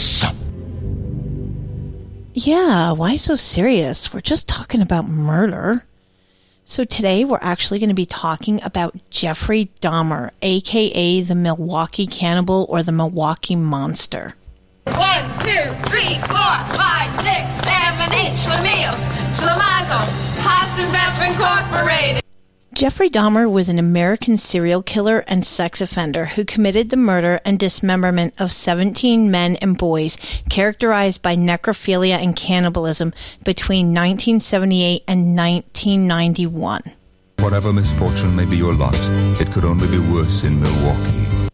serious? Yeah, why so serious? We're just talking about murder. So today we're actually going to be talking about Jeffrey Dahmer, aka the Milwaukee Cannibal or the Milwaukee Monster. One, two, three, four, five, six, seven, eight. Schlemiel, Schlemazel, Hasenpfeffer Incorporated. Jeffrey Dahmer was an American serial killer and sex offender who committed the murder and dismemberment of 17 men and boys characterized by necrophilia and cannibalism between 1978 and 1991. Whatever misfortune may be your lot, it could only be worse in Milwaukee.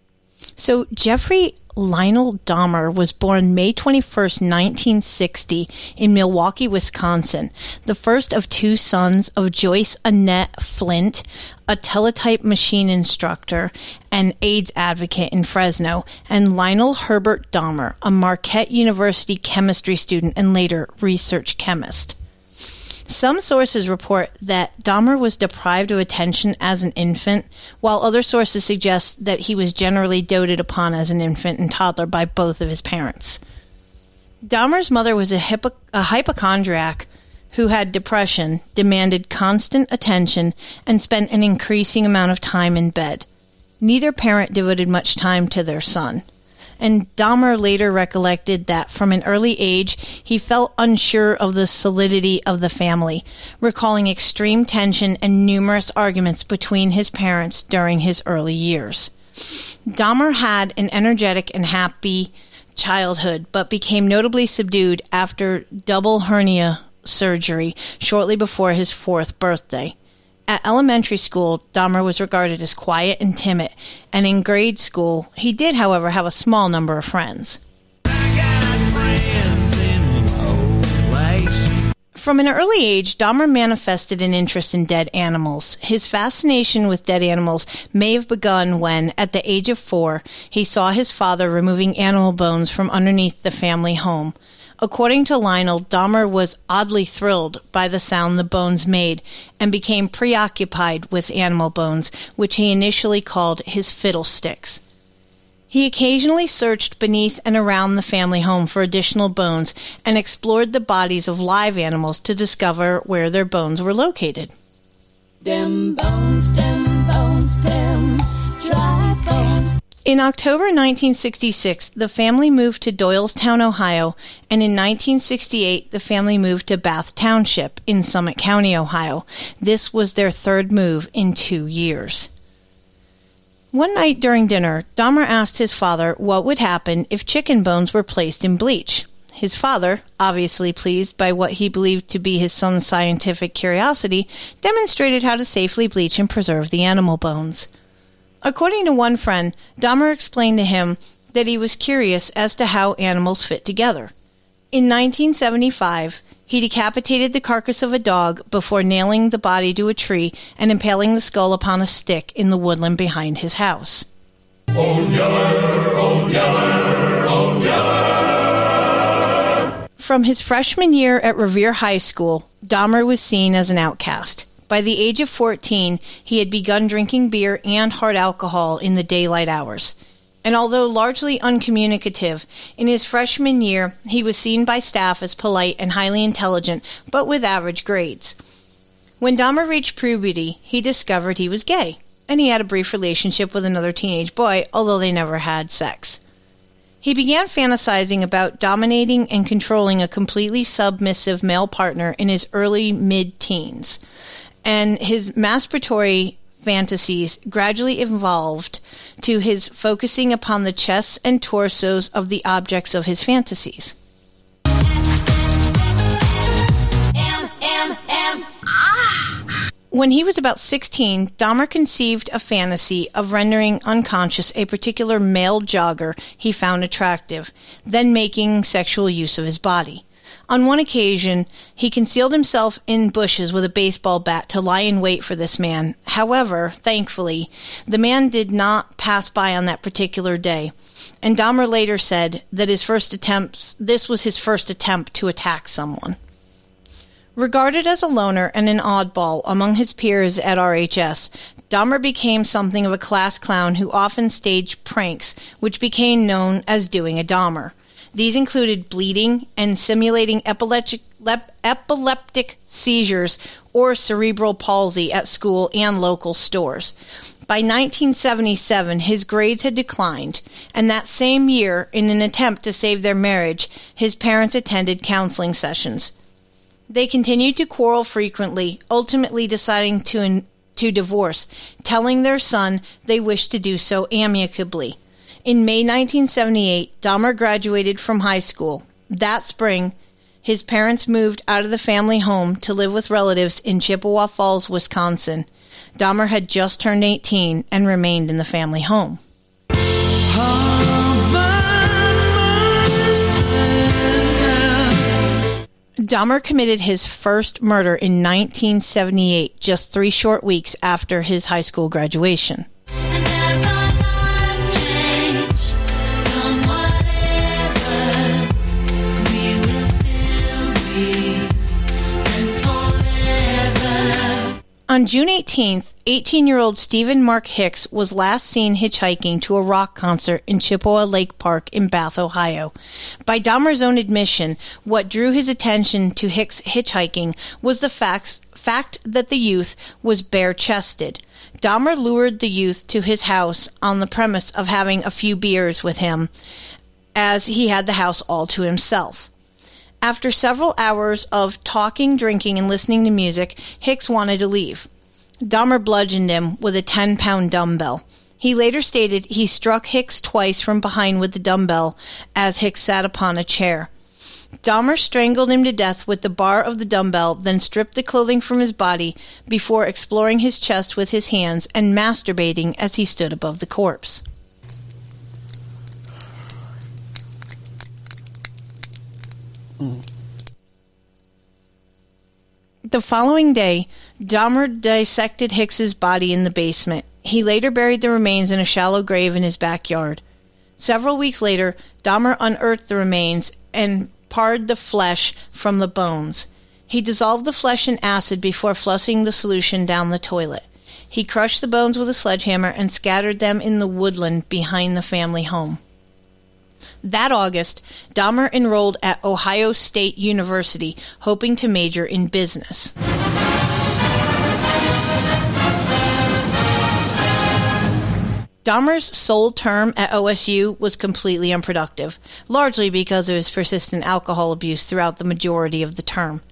So, Jeffrey Lionel Dahmer was born May 21st, 1960, in Milwaukee, Wisconsin, the first of two sons of Joyce Annette Flint, a teletype machine instructor and AIDS advocate in Fresno, and Lionel Herbert Dahmer, a Marquette University chemistry student and later research chemist. Some sources report that Dahmer was deprived of attention as an infant, while other sources suggest that he was generally doted upon as an infant and toddler by both of his parents. Dahmer's mother was a, hypo- a hypochondriac who had depression, demanded constant attention, and spent an increasing amount of time in bed. Neither parent devoted much time to their son and Dahmer later recollected that from an early age he felt unsure of the solidity of the family, recalling extreme tension and numerous arguments between his parents during his early years. Dahmer had an energetic and happy childhood, but became notably subdued after double hernia surgery shortly before his fourth birthday. At elementary school, Dahmer was regarded as quiet and timid, and in grade school, he did, however, have a small number of friends. From an early age, Dahmer manifested an interest in dead animals. His fascination with dead animals may have begun when, at the age of four, he saw his father removing animal bones from underneath the family home. According to Lionel, Dahmer was oddly thrilled by the sound the bones made and became preoccupied with animal bones, which he initially called his fiddlesticks. He occasionally searched beneath and around the family home for additional bones and explored the bodies of live animals to discover where their bones were located. Dem bones, dem bones, dem dry bones. In October 1966, the family moved to Doylestown, Ohio, and in 1968, the family moved to Bath Township in Summit County, Ohio. This was their third move in two years. One night during dinner, Dahmer asked his father what would happen if chicken bones were placed in bleach. His father, obviously pleased by what he believed to be his son's scientific curiosity, demonstrated how to safely bleach and preserve the animal bones. According to one friend, Dahmer explained to him that he was curious as to how animals fit together. In 1975, he decapitated the carcass of a dog before nailing the body to a tree and impaling the skull upon a stick in the woodland behind his house. Old Yeller, Old Yeller, Old Yeller. From his freshman year at Revere High School, Dahmer was seen as an outcast. By the age of 14, he had begun drinking beer and hard alcohol in the daylight hours. And although largely uncommunicative, in his freshman year he was seen by staff as polite and highly intelligent, but with average grades. When Dahmer reached puberty, he discovered he was gay, and he had a brief relationship with another teenage boy, although they never had sex. He began fantasizing about dominating and controlling a completely submissive male partner in his early mid teens and his masturbatory fantasies gradually evolved to his focusing upon the chests and torsos of the objects of his fantasies. When he was about 16, Dahmer conceived a fantasy of rendering unconscious a particular male jogger he found attractive, then making sexual use of his body. On one occasion, he concealed himself in bushes with a baseball bat to lie in wait for this man. However, thankfully, the man did not pass by on that particular day. And Dahmer later said that his first attempts, this was his first attempt to attack someone. Regarded as a loner and an oddball among his peers at RHS, Dahmer became something of a class clown who often staged pranks, which became known as doing a Dahmer. These included bleeding and simulating epileptic, lep- epileptic seizures or cerebral palsy at school and local stores. By 1977, his grades had declined, and that same year, in an attempt to save their marriage, his parents attended counseling sessions. They continued to quarrel frequently, ultimately deciding to, in, to divorce, telling their son they wished to do so amicably. In May 1978, Dahmer graduated from high school. That spring, his parents moved out of the family home to live with relatives in Chippewa Falls, Wisconsin. Dahmer had just turned 18 and remained in the family home. Dahmer committed his first murder in 1978, just three short weeks after his high school graduation. On June 18th, 18 year old Steven Mark Hicks was last seen hitchhiking to a rock concert in Chippewa Lake Park in Bath, Ohio. By Dahmer's own admission, what drew his attention to Hicks hitchhiking was the facts, fact that the youth was bare chested. Dahmer lured the youth to his house on the premise of having a few beers with him, as he had the house all to himself. After several hours of talking, drinking, and listening to music, Hicks wanted to leave. Dahmer bludgeoned him with a 10 pound dumbbell. He later stated he struck Hicks twice from behind with the dumbbell as Hicks sat upon a chair. Dahmer strangled him to death with the bar of the dumbbell, then stripped the clothing from his body before exploring his chest with his hands and masturbating as he stood above the corpse. The following day, Dahmer dissected Hicks's body in the basement. He later buried the remains in a shallow grave in his backyard. Several weeks later, Dahmer unearthed the remains and pared the flesh from the bones. He dissolved the flesh in acid before flushing the solution down the toilet. He crushed the bones with a sledgehammer and scattered them in the woodland behind the family home. That August, Dahmer enrolled at Ohio State University, hoping to major in business. Dahmer's sole term at OSU was completely unproductive, largely because of his persistent alcohol abuse throughout the majority of the term.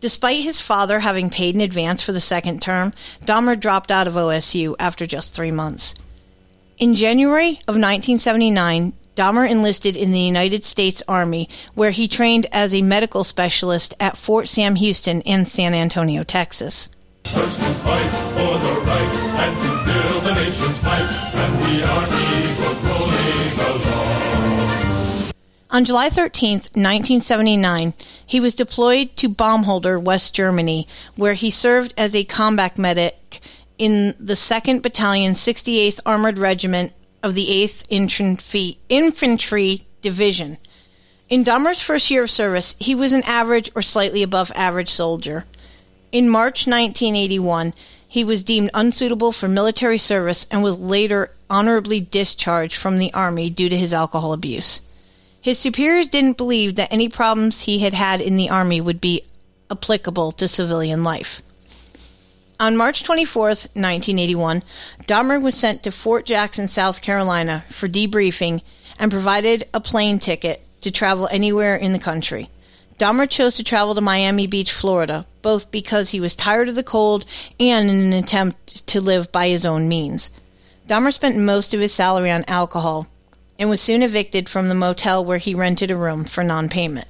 Despite his father having paid in advance for the second term, Dahmer dropped out of OSU after just three months. In January of 1979, Dahmer enlisted in the United States Army, where he trained as a medical specialist at Fort Sam Houston in San Antonio, Texas. First to fight for the right and to build the nation's might, and the army goes rolling along. On July 13th, 1979, he was deployed to Baumholder, West Germany, where he served as a combat medic in the 2nd Battalion, 68th Armored Regiment of the 8th Infantry, Infantry Division. In Dahmer's first year of service, he was an average or slightly above average soldier. In March 1981, he was deemed unsuitable for military service and was later honorably discharged from the Army due to his alcohol abuse. His superiors didn't believe that any problems he had had in the Army would be applicable to civilian life. On March 24th, 1981, Dahmer was sent to Fort Jackson, South Carolina for debriefing and provided a plane ticket to travel anywhere in the country. Dahmer chose to travel to Miami Beach, Florida, both because he was tired of the cold and in an attempt to live by his own means. Dahmer spent most of his salary on alcohol and was soon evicted from the motel where he rented a room for non payment.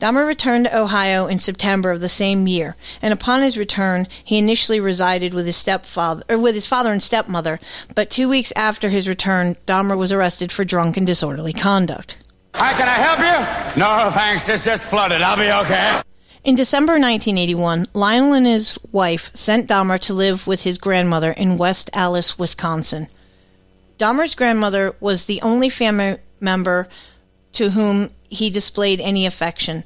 Dahmer returned to Ohio in September of the same year, and upon his return, he initially resided with his stepfather, or with his father and stepmother. But two weeks after his return, Dahmer was arrested for drunk and disorderly conduct. Hi, can I help you? No, thanks. It's just flooded. I'll be okay. In December 1981, Lionel and his wife sent Dahmer to live with his grandmother in West Allis, Wisconsin. Dahmer's grandmother was the only family member to whom he displayed any affection.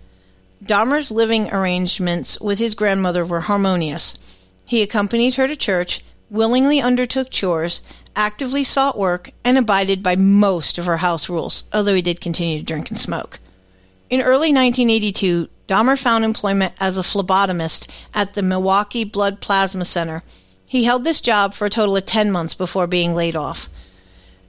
Dahmer's living arrangements with his grandmother were harmonious. He accompanied her to church, willingly undertook chores, actively sought work, and abided by most of her house rules, although he did continue to drink and smoke. In early 1982, Dahmer found employment as a phlebotomist at the Milwaukee Blood Plasma Center. He held this job for a total of 10 months before being laid off.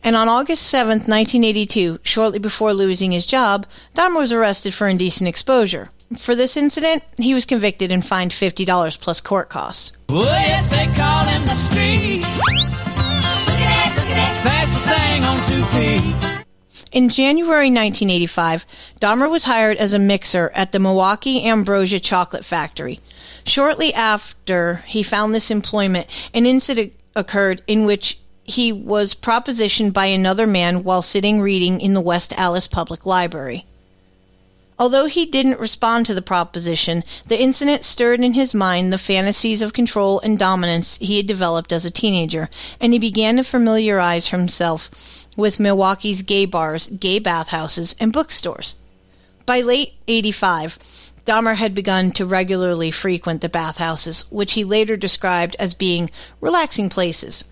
And on August 7, 1982, shortly before losing his job, Dahmer was arrested for indecent exposure. For this incident, he was convicted and fined $50 plus court costs. Oh, yes, they call him the street. Look at that, look at that. Fastest thing on two feet. In January 1985, Dahmer was hired as a mixer at the Milwaukee Ambrosia Chocolate Factory. Shortly after he found this employment, an incident occurred in which he was propositioned by another man while sitting reading in the West Allis Public Library. Although he didn't respond to the proposition, the incident stirred in his mind the fantasies of control and dominance he had developed as a teenager, and he began to familiarize himself with Milwaukee's gay bars, gay bathhouses, and bookstores. By late 85, Dahmer had begun to regularly frequent the bathhouses, which he later described as being relaxing places.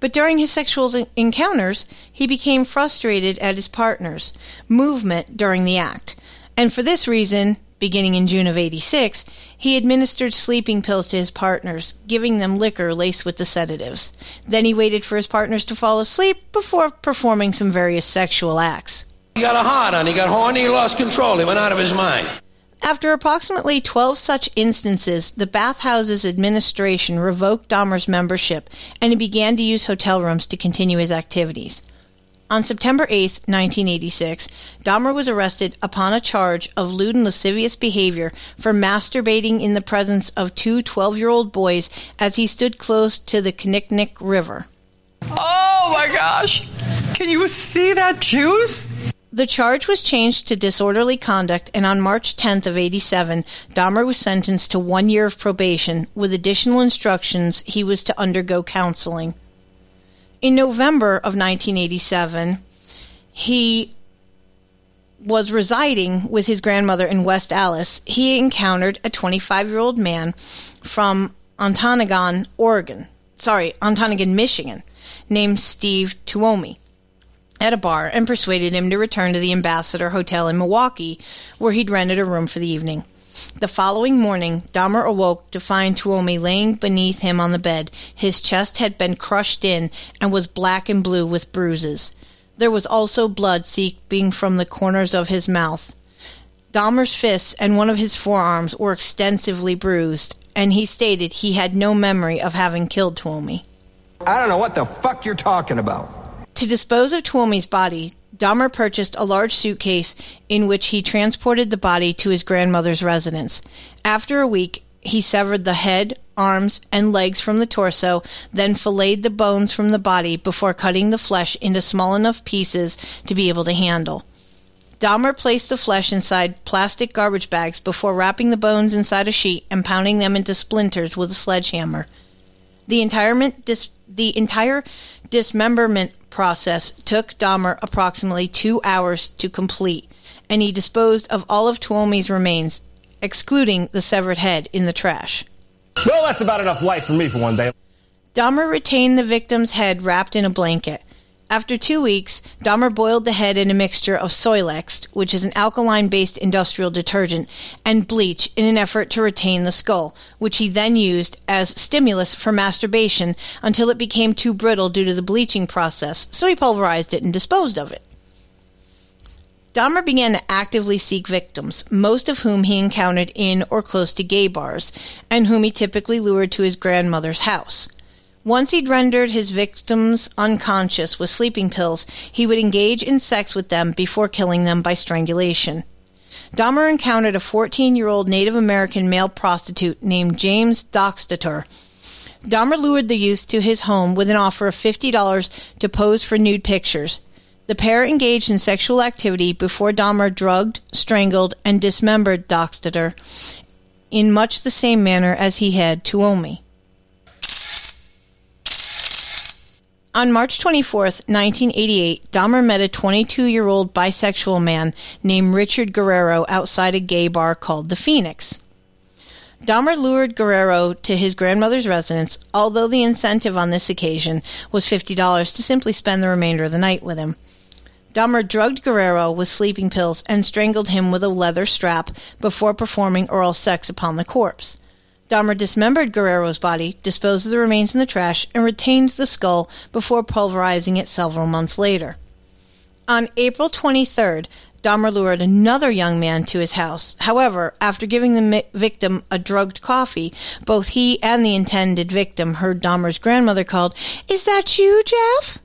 But during his sexual encounters, he became frustrated at his partner's movement during the act. And for this reason, beginning in June of 86, he administered sleeping pills to his partners, giving them liquor laced with the sedatives. Then he waited for his partners to fall asleep before performing some various sexual acts. He got a hard on. He got horny. He lost control. He went out of his mind. After approximately 12 such instances, the bathhouse's administration revoked Dahmer's membership and he began to use hotel rooms to continue his activities. On September 8, 1986, Dahmer was arrested upon a charge of lewd and lascivious behavior for masturbating in the presence of two 12 year old boys as he stood close to the Kinnickinnic River. Oh my gosh! Can you see that juice? The charge was changed to disorderly conduct, and on March 10th of 87, Dahmer was sentenced to one year of probation with additional instructions he was to undergo counseling. In November of 1987, he was residing with his grandmother in West Allis. He encountered a 25 year old man from Ontonagon, Oregon. Sorry, Ontonagon, Michigan, named Steve Tuomi at a bar and persuaded him to return to the Ambassador Hotel in Milwaukee, where he'd rented a room for the evening. The following morning, Dahmer awoke to find Tuomi laying beneath him on the bed. His chest had been crushed in and was black and blue with bruises. There was also blood seeping from the corners of his mouth. Dahmer's fists and one of his forearms were extensively bruised, and he stated he had no memory of having killed Tuomi. I don't know what the fuck you're talking about. To dispose of Tuomi's body, Dahmer purchased a large suitcase in which he transported the body to his grandmother's residence. After a week, he severed the head, arms, and legs from the torso, then filleted the bones from the body before cutting the flesh into small enough pieces to be able to handle. Dahmer placed the flesh inside plastic garbage bags before wrapping the bones inside a sheet and pounding them into splinters with a sledgehammer. The entire, dis- the entire dismemberment process took Dahmer approximately two hours to complete, and he disposed of all of Tuomi's remains, excluding the severed head, in the trash. Well, that's about enough light for me for one day. Dahmer retained the victim's head wrapped in a blanket. After two weeks, Dahmer boiled the head in a mixture of Soilex, which is an alkaline based industrial detergent, and bleach in an effort to retain the skull, which he then used as stimulus for masturbation until it became too brittle due to the bleaching process, so he pulverized it and disposed of it. Dahmer began to actively seek victims, most of whom he encountered in or close to gay bars, and whom he typically lured to his grandmother's house. Once he'd rendered his victims unconscious with sleeping pills, he would engage in sex with them before killing them by strangulation. Dahmer encountered a 14 year old Native American male prostitute named James Doxtator. Dahmer lured the youth to his home with an offer of $50 to pose for nude pictures. The pair engaged in sexual activity before Dahmer drugged, strangled, and dismembered Doxtator in much the same manner as he had Tuomi. On March 24th, 1988, Dahmer met a 22 year old bisexual man named Richard Guerrero outside a gay bar called The Phoenix. Dahmer lured Guerrero to his grandmother's residence, although the incentive on this occasion was $50 to simply spend the remainder of the night with him. Dahmer drugged Guerrero with sleeping pills and strangled him with a leather strap before performing oral sex upon the corpse. Dahmer dismembered Guerrero's body, disposed of the remains in the trash, and retained the skull before pulverizing it several months later. On April 23rd, Dahmer lured another young man to his house. However, after giving the mi- victim a drugged coffee, both he and the intended victim heard Dahmer's grandmother called, Is that you, Jeff?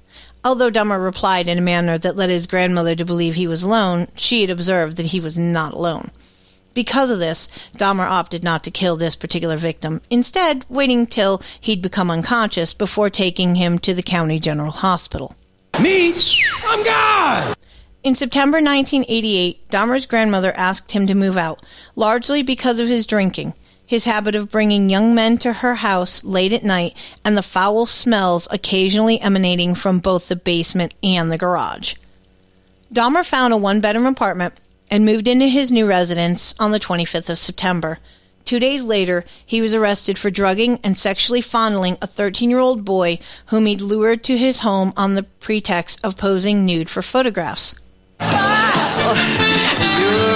Although Dahmer replied in a manner that led his grandmother to believe he was alone, she had observed that he was not alone. Because of this, Dahmer opted not to kill this particular victim, instead, waiting till he'd become unconscious before taking him to the county general hospital. Meats? I'm God! In September 1988, Dahmer's grandmother asked him to move out, largely because of his drinking, his habit of bringing young men to her house late at night, and the foul smells occasionally emanating from both the basement and the garage. Dahmer found a one bedroom apartment and moved into his new residence on the 25th of September. Two days later, he was arrested for drugging and sexually fondling a 13 year old boy whom he'd lured to his home on the pretext of posing nude for photographs. You're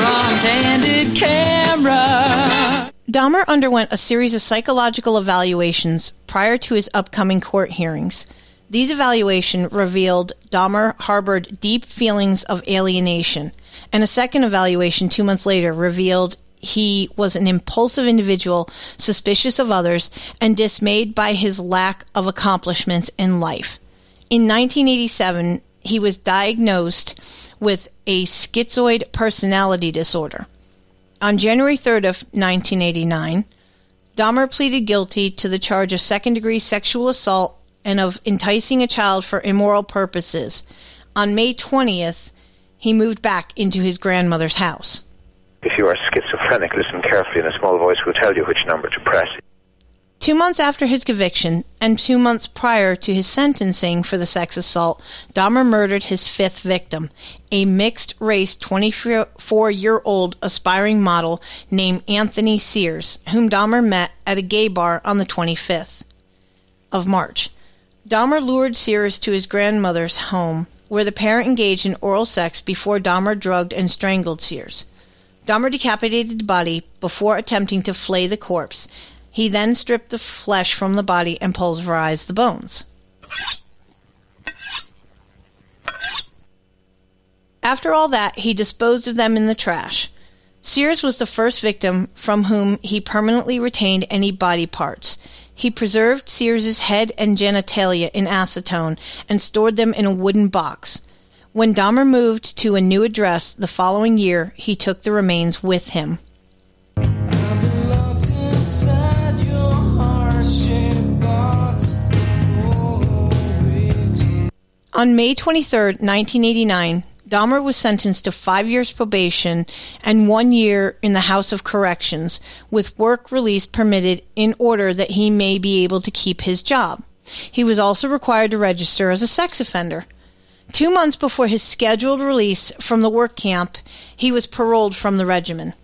on candid camera. Dahmer underwent a series of psychological evaluations prior to his upcoming court hearings. These evaluations revealed Dahmer harbored deep feelings of alienation, and a second evaluation two months later revealed he was an impulsive individual, suspicious of others, and dismayed by his lack of accomplishments in life. In 1987, he was diagnosed with a schizoid personality disorder. On January 3rd of 1989, Dahmer pleaded guilty to the charge of second degree sexual assault and of enticing a child for immoral purposes. On May 20th, he moved back into his grandmother's house. If you are schizophrenic, listen carefully and a small voice will tell you which number to press. Two months after his conviction, and two months prior to his sentencing for the sex assault, Dahmer murdered his fifth victim, a mixed race 24 year old aspiring model named Anthony Sears, whom Dahmer met at a gay bar on the 25th of March. Dahmer lured Sears to his grandmother's home, where the pair engaged in oral sex before Dahmer drugged and strangled Sears. Dahmer decapitated the body before attempting to flay the corpse. He then stripped the flesh from the body and pulverized the bones. After all that, he disposed of them in the trash. Sears was the first victim from whom he permanently retained any body parts. He preserved Sears's head and genitalia in acetone and stored them in a wooden box. When Dahmer moved to a new address the following year, he took the remains with him. On May 23, 1989, Dahmer was sentenced to five years probation and one year in the House of Corrections, with work release permitted in order that he may be able to keep his job. He was also required to register as a sex offender. Two months before his scheduled release from the work camp, he was paroled from the regiment.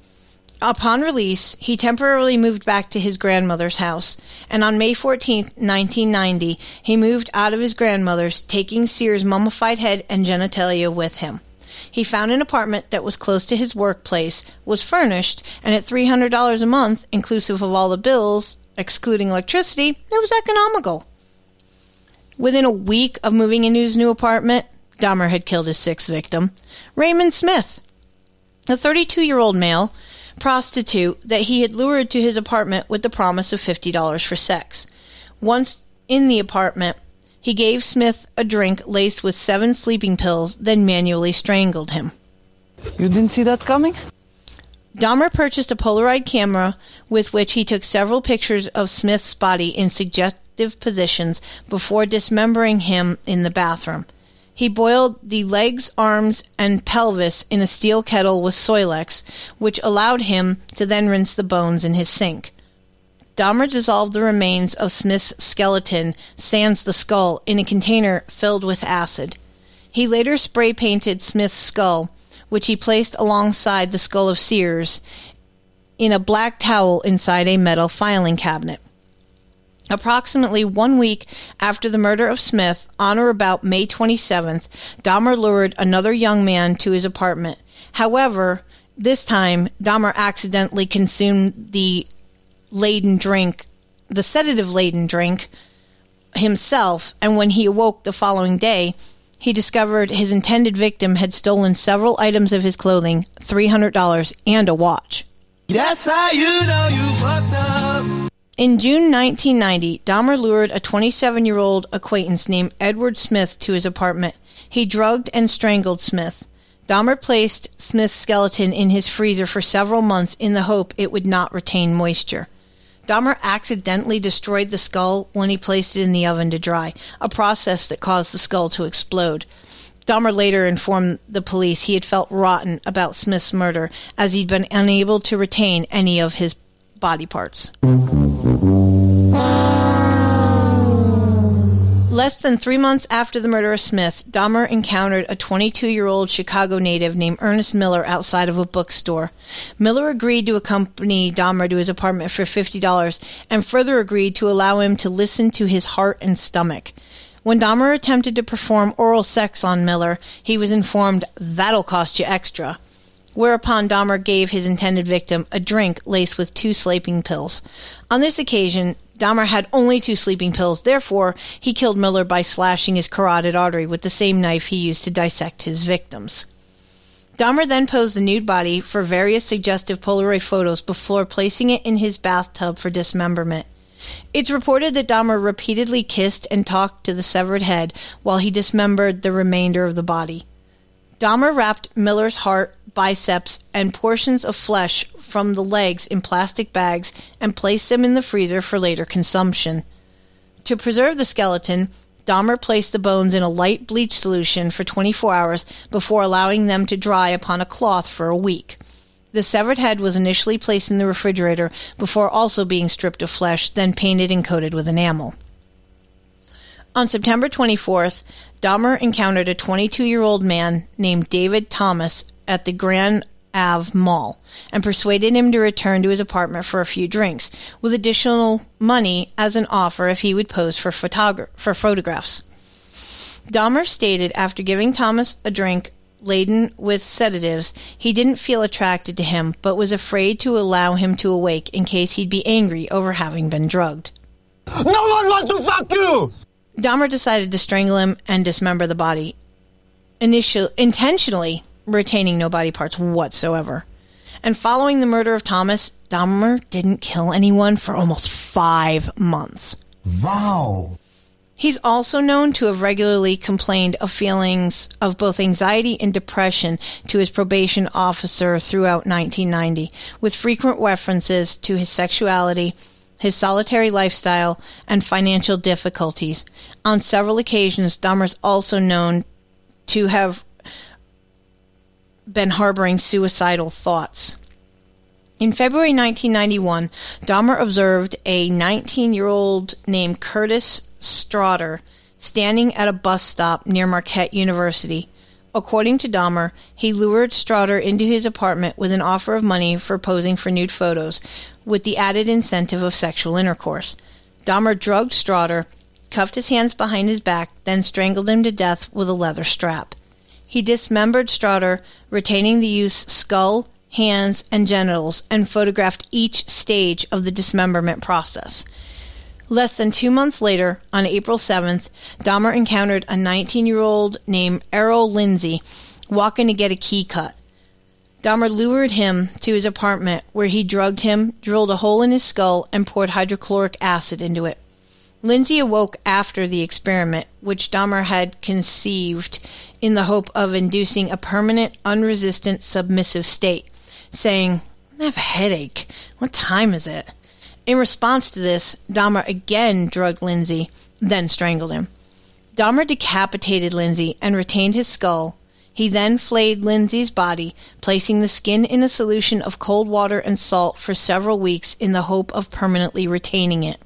Upon release, he temporarily moved back to his grandmother's house, and on May 14, 1990, he moved out of his grandmother's, taking Sears' mummified head and genitalia with him. He found an apartment that was close to his workplace, was furnished, and at $300 a month, inclusive of all the bills, excluding electricity, it was economical. Within a week of moving into his new apartment, Dahmer had killed his sixth victim, Raymond Smith, a 32 year old male prostitute that he had lured to his apartment with the promise of $50 for sex. Once in the apartment, he gave Smith a drink laced with seven sleeping pills, then manually strangled him. You didn't see that coming? Dahmer purchased a Polaroid camera with which he took several pictures of Smith's body in suggestive positions before dismembering him in the bathroom. He boiled the legs, arms, and pelvis in a steel kettle with Soilex, which allowed him to then rinse the bones in his sink. Dahmer dissolved the remains of Smith's skeleton, sans the skull, in a container filled with acid. He later spray painted Smith's skull, which he placed alongside the skull of Sears, in a black towel inside a metal filing cabinet. Approximately one week after the murder of Smith, on or about May 27th, Dahmer lured another young man to his apartment. However, this time, Dahmer accidentally consumed the laden drink, the sedative laden drink, himself, and when he awoke the following day, he discovered his intended victim had stolen several items of his clothing, $300, and a watch. That's how you know you fucked up. In June 1990, Dahmer lured a 27 year old acquaintance named Edward Smith to his apartment. He drugged and strangled Smith. Dahmer placed Smith's skeleton in his freezer for several months in the hope it would not retain moisture. Dahmer accidentally destroyed the skull when he placed it in the oven to dry, a process that caused the skull to explode. Dahmer later informed the police he had felt rotten about Smith's murder as he'd been unable to retain any of his body parts. Less than three months after the murder of Smith, Dahmer encountered a 22 year old Chicago native named Ernest Miller outside of a bookstore. Miller agreed to accompany Dahmer to his apartment for $50 and further agreed to allow him to listen to his heart and stomach. When Dahmer attempted to perform oral sex on Miller, he was informed, That'll cost you extra. Whereupon Dahmer gave his intended victim a drink laced with two sleeping pills. On this occasion, Dahmer had only two sleeping pills, therefore, he killed Miller by slashing his carotid artery with the same knife he used to dissect his victims. Dahmer then posed the nude body for various suggestive Polaroid photos before placing it in his bathtub for dismemberment. It's reported that Dahmer repeatedly kissed and talked to the severed head while he dismembered the remainder of the body. Dahmer wrapped Miller's heart, biceps, and portions of flesh from the legs in plastic bags and placed them in the freezer for later consumption. To preserve the skeleton, Dahmer placed the bones in a light bleach solution for 24 hours before allowing them to dry upon a cloth for a week. The severed head was initially placed in the refrigerator before also being stripped of flesh, then painted and coated with enamel. On September 24th, Dahmer encountered a 22 year old man named David Thomas at the Grand Ave Mall and persuaded him to return to his apartment for a few drinks, with additional money as an offer if he would pose for, photogra- for photographs. Dahmer stated after giving Thomas a drink laden with sedatives, he didn't feel attracted to him, but was afraid to allow him to awake in case he'd be angry over having been drugged. No one wants to fuck you! Dahmer decided to strangle him and dismember the body, initial, intentionally retaining no body parts whatsoever. And following the murder of Thomas, Dahmer didn't kill anyone for almost five months. Wow. He's also known to have regularly complained of feelings of both anxiety and depression to his probation officer throughout 1990, with frequent references to his sexuality, his solitary lifestyle, and financial difficulties. On several occasions, Dahmer's also known to have been harboring suicidal thoughts. In February 1991, Dahmer observed a 19 year old named Curtis Straughter standing at a bus stop near Marquette University. According to Dahmer, he lured Straughter into his apartment with an offer of money for posing for nude photos, with the added incentive of sexual intercourse. Dahmer drugged Straughter, cuffed his hands behind his back, then strangled him to death with a leather strap. He dismembered Straughter, retaining the youth's skull, hands, and genitals, and photographed each stage of the dismemberment process. Less than two months later, on April 7th, Dahmer encountered a 19 year old named Errol Lindsey walking to get a key cut. Dahmer lured him to his apartment where he drugged him, drilled a hole in his skull, and poured hydrochloric acid into it. Lindsey awoke after the experiment, which Dahmer had conceived in the hope of inducing a permanent, unresistant, submissive state, saying, I have a headache. What time is it? In response to this, Dahmer again drugged Lindsey, then strangled him. Dahmer decapitated Lindsey and retained his skull. He then flayed Lindsey's body, placing the skin in a solution of cold water and salt for several weeks in the hope of permanently retaining it.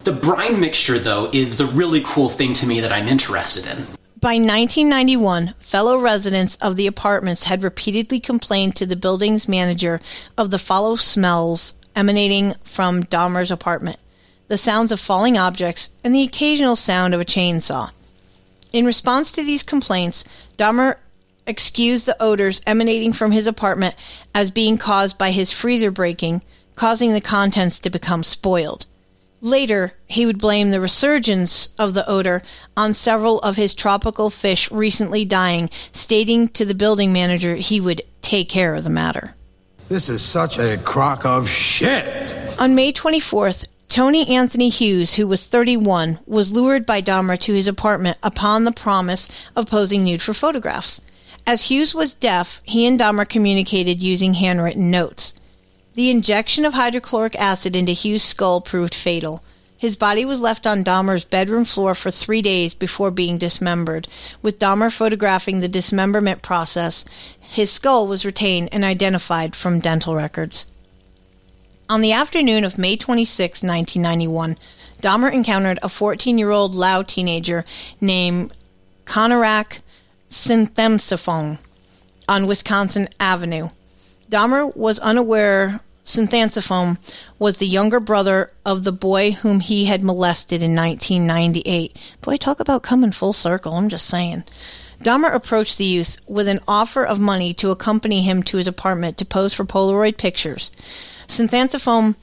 The brine mixture, though, is the really cool thing to me that I'm interested in. By 1991, fellow residents of the apartments had repeatedly complained to the building's manager of the foul smells emanating from Dahmer's apartment, the sounds of falling objects, and the occasional sound of a chainsaw. In response to these complaints, Dahmer excused the odors emanating from his apartment as being caused by his freezer breaking, causing the contents to become spoiled. Later, he would blame the resurgence of the odor on several of his tropical fish recently dying, stating to the building manager he would take care of the matter. This is such a crock of shit. On May 24th, Tony Anthony Hughes, who was 31, was lured by Dahmer to his apartment upon the promise of posing nude for photographs. As Hughes was deaf, he and Dahmer communicated using handwritten notes. The injection of hydrochloric acid into Hughes' skull proved fatal. His body was left on Dahmer's bedroom floor for three days before being dismembered. With Dahmer photographing the dismemberment process, his skull was retained and identified from dental records. On the afternoon of May 26, 1991, Dahmer encountered a 14 year old Lao teenager named Konerak Sinthasomphone on Wisconsin Avenue. Dahmer was unaware Synthanthophone was the younger brother of the boy whom he had molested in 1998. Boy, talk about coming full circle, I'm just saying. Dahmer approached the youth with an offer of money to accompany him to his apartment to pose for Polaroid pictures. Synthanthophone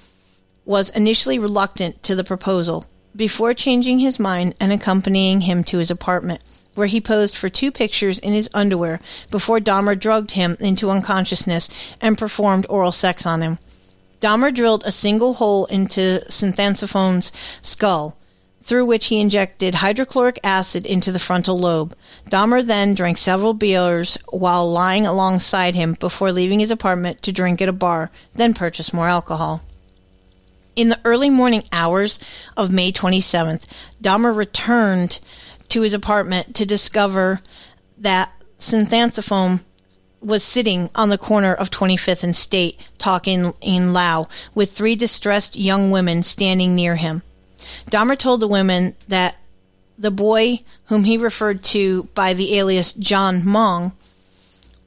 was initially reluctant to the proposal, before changing his mind and accompanying him to his apartment where he posed for two pictures in his underwear before Dahmer drugged him into unconsciousness and performed oral sex on him. Dahmer drilled a single hole into Synthantophone's skull, through which he injected hydrochloric acid into the frontal lobe. Dahmer then drank several beers while lying alongside him before leaving his apartment to drink at a bar, then purchase more alcohol. In the early morning hours of May 27th, Dahmer returned to his apartment to discover that Synthanthophone was sitting on the corner of 25th and State talking in Lao with three distressed young women standing near him. Dahmer told the women that the boy whom he referred to by the alias John Mong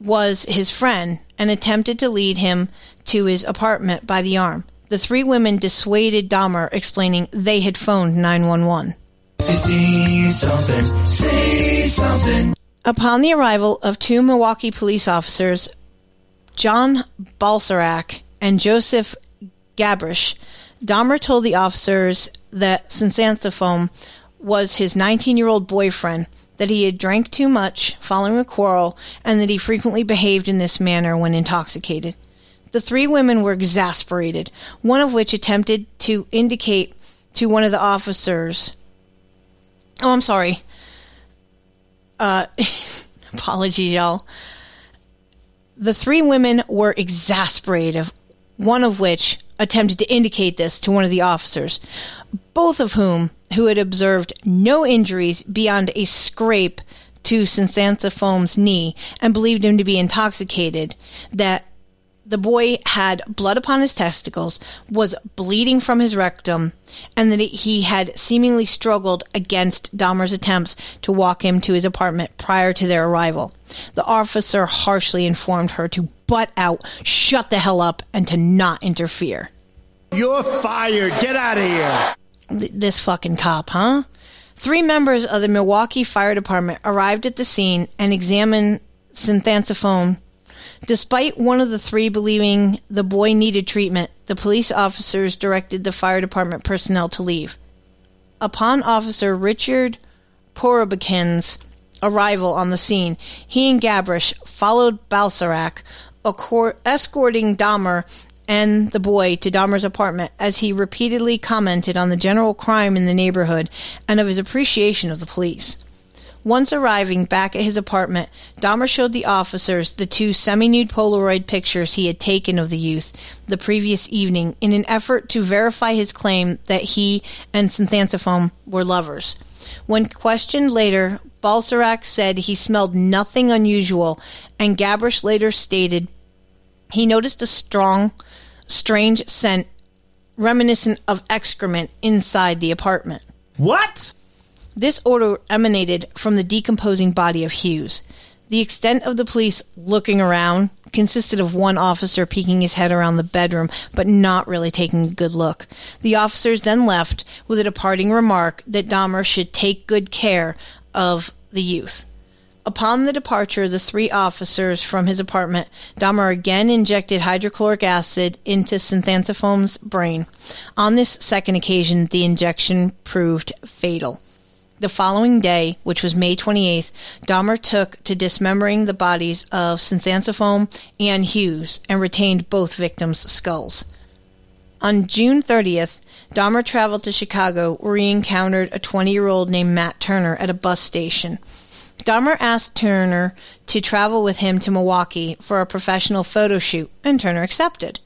was his friend and attempted to lead him to his apartment by the arm. The three women dissuaded Dahmer, explaining they had phoned 911. If you see something, something. Upon the arrival of two Milwaukee police officers, John Balcerzak and Joseph Gabrish, Dahmer told the officers that Synthanthophone was his 19 year old boyfriend, that he had drank too much following a quarrel, and that he frequently behaved in this manner when intoxicated. The three women were exasperated, one of which attempted to indicate to one of the officers. Oh, I'm sorry. Uh, apologies, y'all. The three women were exasperated, one of which attempted to indicate this to one of the officers, both of whom who had observed no injuries beyond a scrape to Synthantophone's knee and believed him to be intoxicated, that the boy had blood upon his testicles, was bleeding from his rectum, and that he had seemingly struggled against Dahmer's attempts to walk him to his apartment prior to their arrival. The officer harshly informed her to butt out, shut the hell up, and to not interfere. You're fired. Get out of here. Th- this fucking cop, huh? Three members of the Milwaukee Fire Department arrived at the scene and examined Synthanthophone Despite one of the three believing the boy needed treatment, the police officers directed the fire department personnel to leave. Upon Officer Richard Porobikin's arrival on the scene, he and Gabrish followed Balcerzak, escorting Dahmer and the boy to Dahmer's apartment as he repeatedly commented on the general crime in the neighborhood and of his appreciation of the police. Once arriving back at his apartment, Dahmer showed the officers the two semi nude Polaroid pictures he had taken of the youth the previous evening in an effort to verify his claim that he and Synthanthophone were lovers. When questioned later, Balcerzak said he smelled nothing unusual, and Gabrish later stated he noticed a strong, strange scent reminiscent of excrement inside the apartment. What? This order emanated from the decomposing body of Hughes. The extent of the police looking around consisted of one officer peeking his head around the bedroom, but not really taking a good look. The officers then left with a departing remark that Dahmer should take good care of the youth. Upon the departure of the three officers from his apartment, Dahmer again injected hydrochloric acid into Synthanthifoam's brain. On this second occasion, the injection proved fatal. The following day, which was May 28th, Dahmer took to dismembering the bodies of Sinthasomphone and Hughes and retained both victims' skulls. On June 30th, Dahmer traveled to Chicago where he encountered a 20 year old named Matt Turner at a bus station. Dahmer asked Turner to travel with him to Milwaukee for a professional photo shoot, and Turner accepted.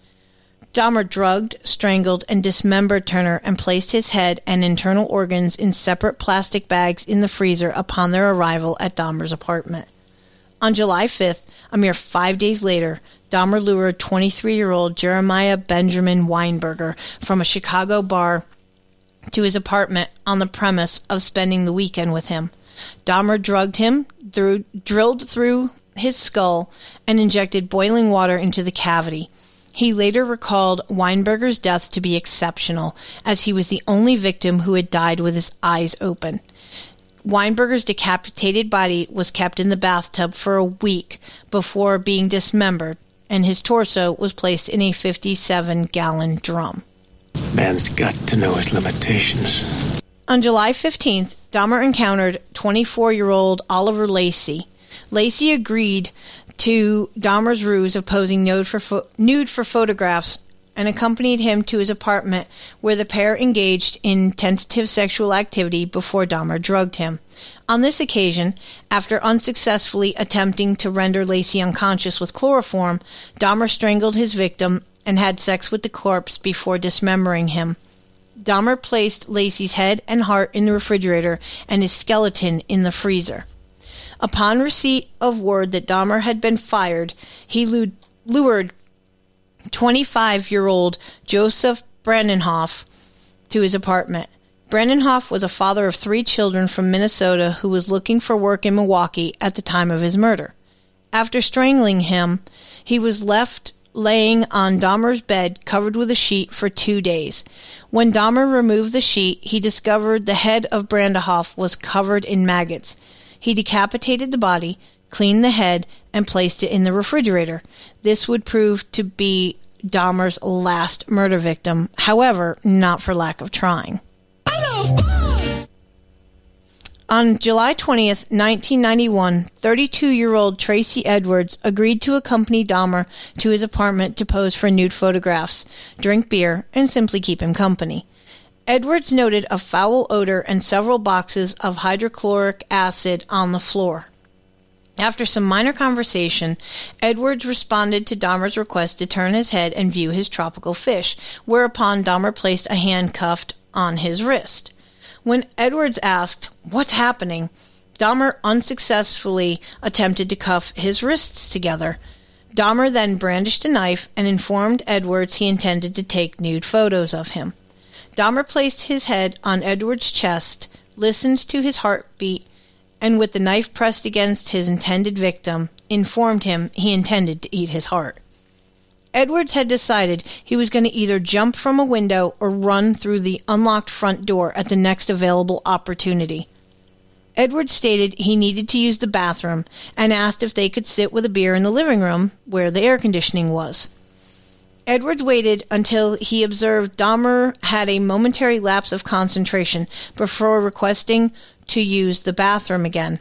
Dahmer drugged, strangled, and dismembered Turner and placed his head and internal organs in separate plastic bags in the freezer upon their arrival at Dahmer's apartment. On July 5th, a mere five days later, Dahmer lured 23 year old Jeremiah Benjamin Weinberger from a Chicago bar to his apartment on the premise of spending the weekend with him. Dahmer drugged him, through, drilled through his skull, and injected boiling water into the cavity. He later recalled Weinberger's death to be exceptional, as he was the only victim who had died with his eyes open. Weinberger's decapitated body was kept in the bathtub for a week before being dismembered, and his torso was placed in a 57 gallon drum. Man's got to know his limitations. On July 15th, Dahmer encountered 24 year old Oliver Lacey. Lacey agreed to Dahmer's ruse of posing nude for, pho- nude for photographs and accompanied him to his apartment where the pair engaged in tentative sexual activity before Dahmer drugged him. On this occasion, after unsuccessfully attempting to render Lacey unconscious with chloroform, Dahmer strangled his victim and had sex with the corpse before dismembering him. Dahmer placed Lacey's head and heart in the refrigerator and his skeleton in the freezer. Upon receipt of word that Dahmer had been fired, he lured 25 year old Joseph Brandenhoff to his apartment. Brandenhoff was a father of three children from Minnesota who was looking for work in Milwaukee at the time of his murder. After strangling him, he was left laying on Dahmer's bed covered with a sheet for two days. When Dahmer removed the sheet, he discovered the head of Brandenhoff was covered in maggots. He decapitated the body, cleaned the head, and placed it in the refrigerator. This would prove to be Dahmer's last murder victim, however, not for lack of trying. On July 20th, 1991, 32 year old Tracy Edwards agreed to accompany Dahmer to his apartment to pose for nude photographs, drink beer, and simply keep him company. Edwards noted a foul odor and several boxes of hydrochloric acid on the floor. After some minor conversation, Edwards responded to Dahmer's request to turn his head and view his tropical fish, whereupon Dahmer placed a handcuff on his wrist. When Edwards asked, What's happening? Dahmer unsuccessfully attempted to cuff his wrists together. Dahmer then brandished a knife and informed Edwards he intended to take nude photos of him. Dahmer placed his head on Edwards' chest, listened to his heartbeat, and with the knife pressed against his intended victim, informed him he intended to eat his heart. Edwards had decided he was going to either jump from a window or run through the unlocked front door at the next available opportunity. Edwards stated he needed to use the bathroom and asked if they could sit with a beer in the living room where the air conditioning was. Edwards waited until he observed Dahmer had a momentary lapse of concentration before requesting to use the bathroom again.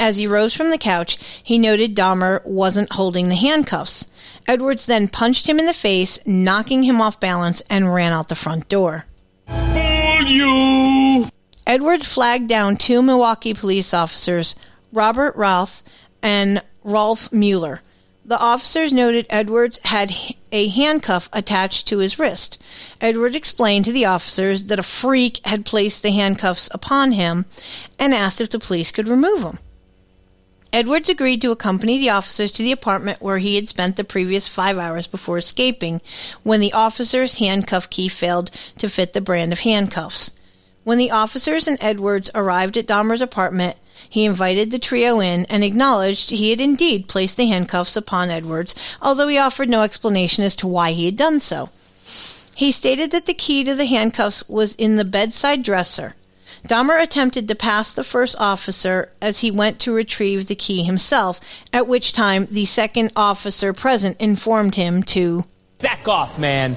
As he rose from the couch, he noted Dahmer wasn't holding the handcuffs. Edwards then punched him in the face, knocking him off balance, and ran out the front door. Fool you! Edwards flagged down two Milwaukee police officers, Robert Rauth and Rolf Mueller. The officers noted Edwards had a handcuff attached to his wrist. Edwards explained to the officers that a freak had placed the handcuffs upon him and asked if the police could remove them. Edwards agreed to accompany the officers to the apartment where he had spent the previous five hours before escaping when the officer's handcuff key failed to fit the brand of handcuffs. When the officers and Edwards arrived at Dahmer's apartment, he invited the trio in and acknowledged he had indeed placed the handcuffs upon Edwards, although he offered no explanation as to why he had done so. He stated that the key to the handcuffs was in the bedside dresser. Dahmer attempted to pass the first officer as he went to retrieve the key himself, at which time the second officer present informed him to back off, man.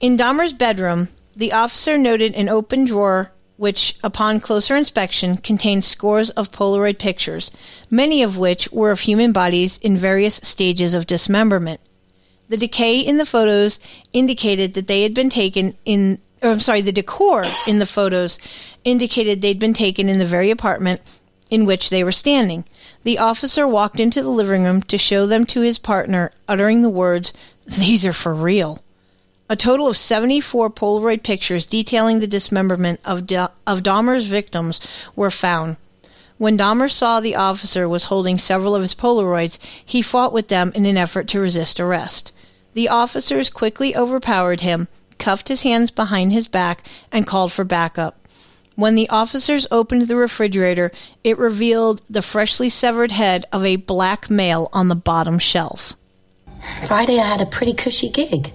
In Dahmer's bedroom, the officer noted an open drawer which, upon closer inspection, contained scores of Polaroid pictures, many of which were of human bodies in various stages of dismemberment. The decay in the photos indicated that they had been taken in, or I'm sorry, the decor in the photos indicated they'd been taken in the very apartment in which they were standing. The officer walked into the living room to show them to his partner, uttering the words, These are for real. A total of 74 Polaroid pictures detailing the dismemberment of, of Dahmer's victims were found. When Dahmer saw the officer was holding several of his Polaroids, he fought with them in an effort to resist arrest. The officers quickly overpowered him, cuffed his hands behind his back, and called for backup. When the officers opened the refrigerator, it revealed the freshly severed head of a black male on the bottom shelf. Friday, I had a pretty cushy gig.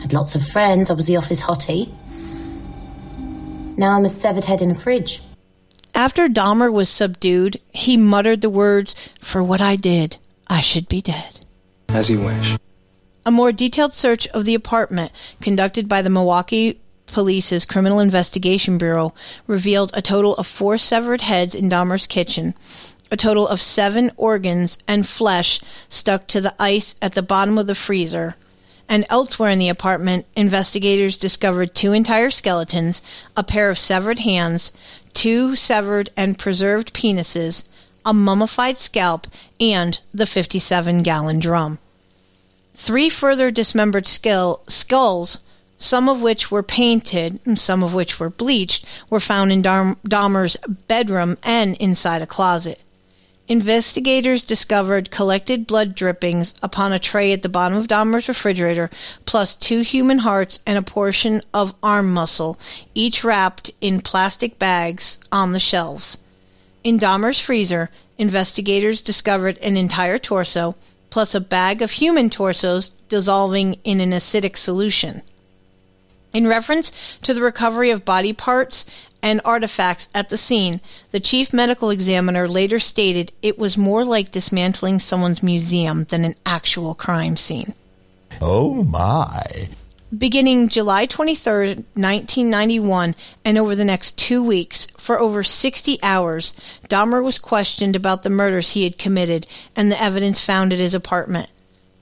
Had lots of friends. I was the office hottie. Now I'm a severed head in a fridge. After Dahmer was subdued, he muttered the words, For what I did, I should be dead. As you wish. A more detailed search of the apartment conducted by the Milwaukee Police's Criminal Investigation Bureau revealed a total of four severed heads in Dahmer's kitchen, a total of seven organs and flesh stuck to the ice at the bottom of the freezer. And elsewhere in the apartment, investigators discovered two entire skeletons, a pair of severed hands, two severed and preserved penises, a mummified scalp, and the 57 gallon drum. Three further dismembered skull, skulls, some of which were painted and some of which were bleached, were found in Dahmer's bedroom and inside a closet. Investigators discovered collected blood drippings upon a tray at the bottom of Dahmer's refrigerator, plus two human hearts and a portion of arm muscle, each wrapped in plastic bags on the shelves. In Dahmer's freezer, investigators discovered an entire torso, plus a bag of human torsos dissolving in an acidic solution. In reference to the recovery of body parts and artifacts at the scene, the chief medical examiner later stated it was more like dismantling someone's museum than an actual crime scene. Oh my. Beginning July 23, 1991, and over the next two weeks, for over 60 hours, Dahmer was questioned about the murders he had committed and the evidence found at his apartment.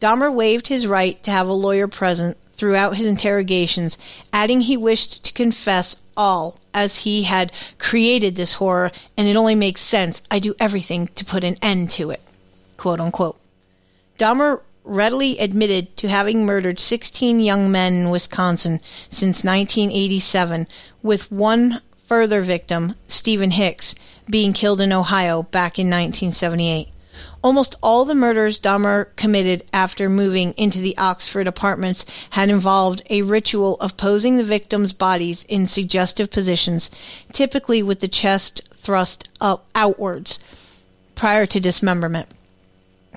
Dahmer waived his right to have a lawyer present throughout his interrogations, adding he wished to confess all as he had created this horror and it only makes sense. I do everything to put an end to it. Quote unquote. Dahmer readily admitted to having murdered 16 young men in Wisconsin since 1987, with one further victim, Steven Hicks, being killed in Ohio back in 1978. Almost all the murders Dahmer committed after moving into the Oxford apartments had involved a ritual of posing the victims' bodies in suggestive positions, typically with the chest thrust up outwards prior to dismemberment.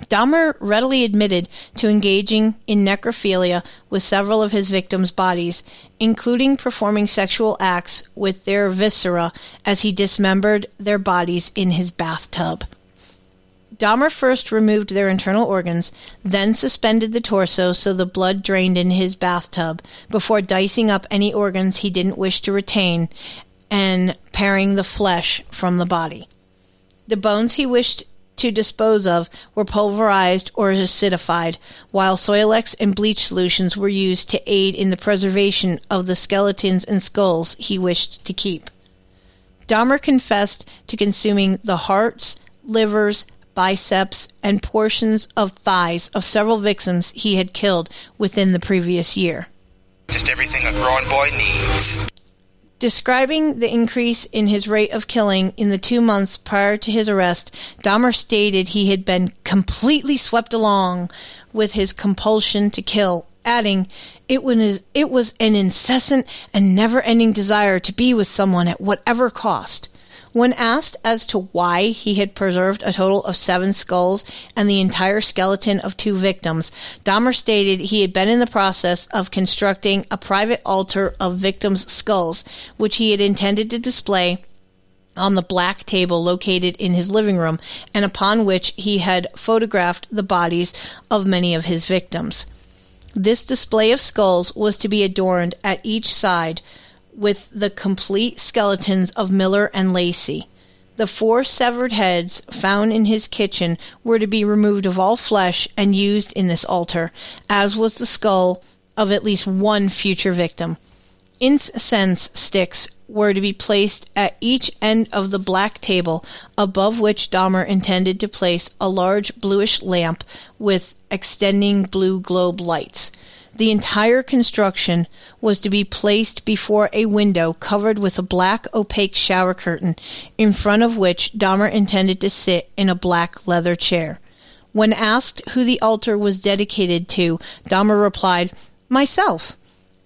Dahmer readily admitted to engaging in necrophilia with several of his victims' bodies, including performing sexual acts with their viscera as he dismembered their bodies in his bathtub. Dahmer first removed their internal organs, then suspended the torso so the blood drained in his bathtub, before dicing up any organs he didn't wish to retain and paring the flesh from the body. The bones he wished to dispose of were pulverized or acidified, while Soilex and bleach solutions were used to aid in the preservation of the skeletons and skulls he wished to keep. Dahmer confessed to consuming the hearts, livers, biceps, and portions of thighs of several victims he had killed within the previous year. Just everything a grown boy needs. Describing the increase in his rate of killing in the two months prior to his arrest, Dahmer stated he had been completely swept along with his compulsion to kill, adding, It was, it was an incessant and never ending desire to be with someone at whatever cost. When asked as to why he had preserved a total of seven skulls and the entire skeleton of two victims, Dahmer stated he had been in the process of constructing a private altar of victims' skulls, which he had intended to display on the black table located in his living room and upon which he had photographed the bodies of many of his victims. This display of skulls was to be adorned at each side with the complete skeletons of Miller and Lacey. The four severed heads found in his kitchen were to be removed of all flesh and used in this altar, as was the skull of at least one future victim. Incense sticks were to be placed at each end of the black table, above which Dahmer intended to place a large bluish lamp with extending blue globe lights. The entire construction was to be placed before a window covered with a black opaque shower curtain, in front of which Dahmer intended to sit in a black leather chair. When asked who the altar was dedicated to, Dahmer replied, Myself,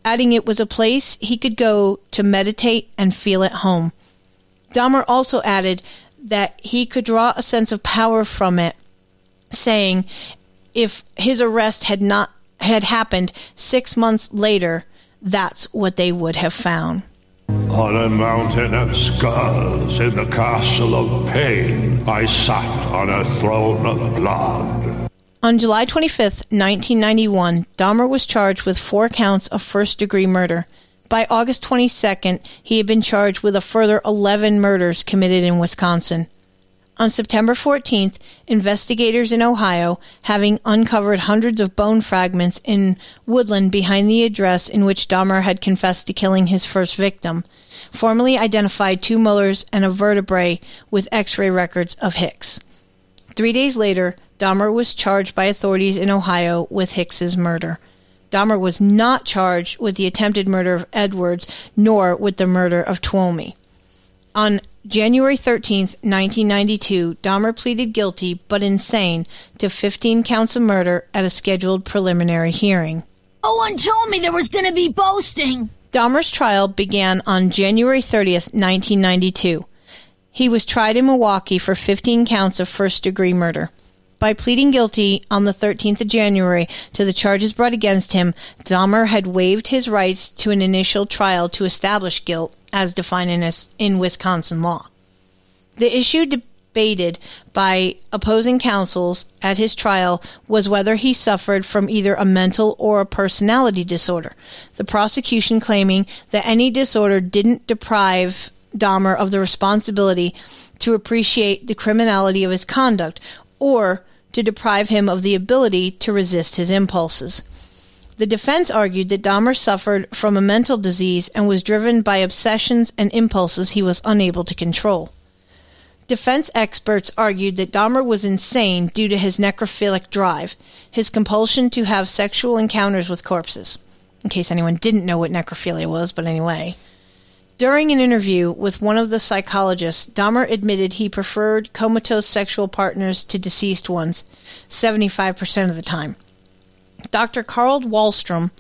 adding it was a place he could go to meditate and feel at home. Dahmer also added that he could draw a sense of power from it, saying if his arrest had not had happened six months later, that's what they would have found. On a mountain of skulls in the castle of pain, I sat on a throne of blood. On July 25th, 1991, Dahmer was charged with four counts of first degree murder. By August 22nd, he had been charged with a further 11 murders committed in Wisconsin. On September 14th, investigators in Ohio, having uncovered hundreds of bone fragments in woodland behind the address in which Dahmer had confessed to killing his first victim, formally identified two molars and a vertebrae with x ray records of Hicks. Three days later, Dahmer was charged by authorities in Ohio with Hicks's murder. Dahmer was not charged with the attempted murder of Edwards nor with the murder of Tuomi. On January 13, 1992, Dahmer pleaded guilty but insane to 15 counts of murder at a scheduled preliminary hearing. No one told me there was going to be boasting. Dahmer's trial began on January 30th, 1992. He was tried in Milwaukee for 15 counts of first degree murder. By pleading guilty on the 13th of January to the charges brought against him, Dahmer had waived his rights to an initial trial to establish guilt as defined in, in Wisconsin law. The issue debated by opposing counsels at his trial was whether he suffered from either a mental or a personality disorder, the prosecution claiming that any disorder didn't deprive Dahmer of the responsibility to appreciate the criminality of his conduct or to deprive him of the ability to resist his impulses. The defense argued that Dahmer suffered from a mental disease and was driven by obsessions and impulses he was unable to control. Defense experts argued that Dahmer was insane due to his necrophilic drive, his compulsion to have sexual encounters with corpses. In case anyone didn't know what necrophilia was, but anyway. During an interview with one of the psychologists, Dahmer admitted he preferred comatose sexual partners to deceased ones 75% of the time. Dr. Carl Wahlstrom,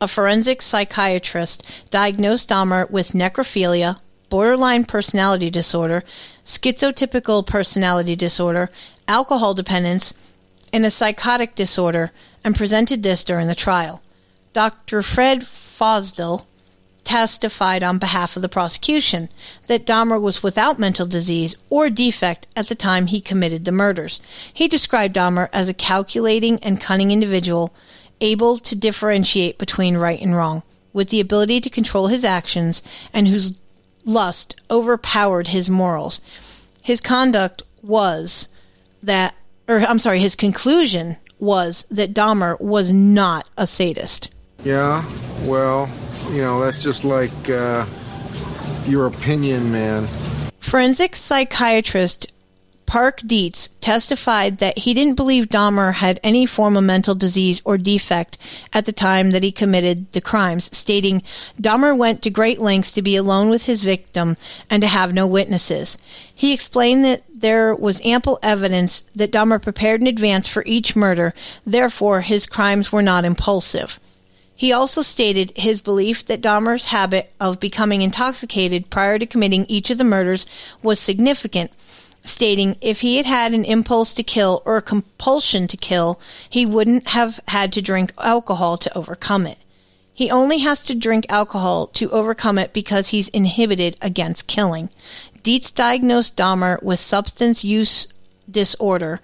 a forensic psychiatrist, diagnosed Dahmer with necrophilia, borderline personality disorder, schizotypical personality disorder, alcohol dependence, and a psychotic disorder, and presented this during the trial. Dr. Fred Fosdal testified on behalf of the prosecution that Dahmer was without mental disease or defect at the time he committed the murders. He described Dahmer as a calculating and cunning individual able to differentiate between right and wrong, with the ability to control his actions and whose lust overpowered his morals. His conduct was that, or I'm sorry, his conclusion was that Dahmer was not a sadist. Yeah, well, you know, that's just like uh, your opinion, man. Forensic psychiatrist Park Dietz testified that he didn't believe Dahmer had any form of mental disease or defect at the time that he committed the crimes, stating Dahmer went to great lengths to be alone with his victim and to have no witnesses. He explained that there was ample evidence that Dahmer prepared in advance for each murder, therefore his crimes were not impulsive. He also stated his belief that Dahmer's habit of becoming intoxicated prior to committing each of the murders was significant, stating if he had had an impulse to kill or a compulsion to kill, he wouldn't have had to drink alcohol to overcome it. He only has to drink alcohol to overcome it because he's inhibited against killing. Dietz diagnosed Dahmer with substance use disorder,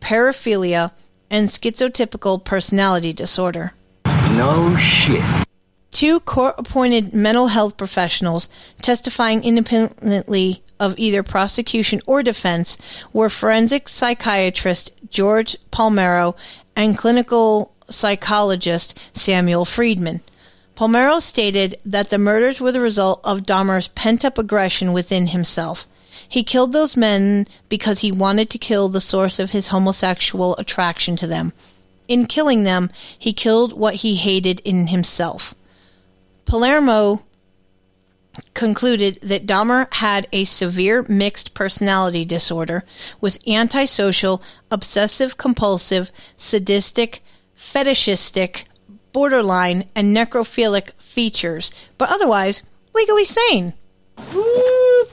paraphilia, and schizotypical personality disorder. No shit. Two court appointed mental health professionals testifying independently of either prosecution or defense were forensic psychiatrist George Palermo and clinical psychologist Samuel Friedman. Palermo stated that the murders were the result of Dahmer's pent up aggression within himself. He killed those men because he wanted to kill the source of his homosexual attraction to them. In killing them, he killed what he hated in himself. Palermo concluded that Dahmer had a severe mixed personality disorder with antisocial, obsessive compulsive, sadistic, fetishistic, borderline, and necrophilic features, but otherwise legally sane. Ooh,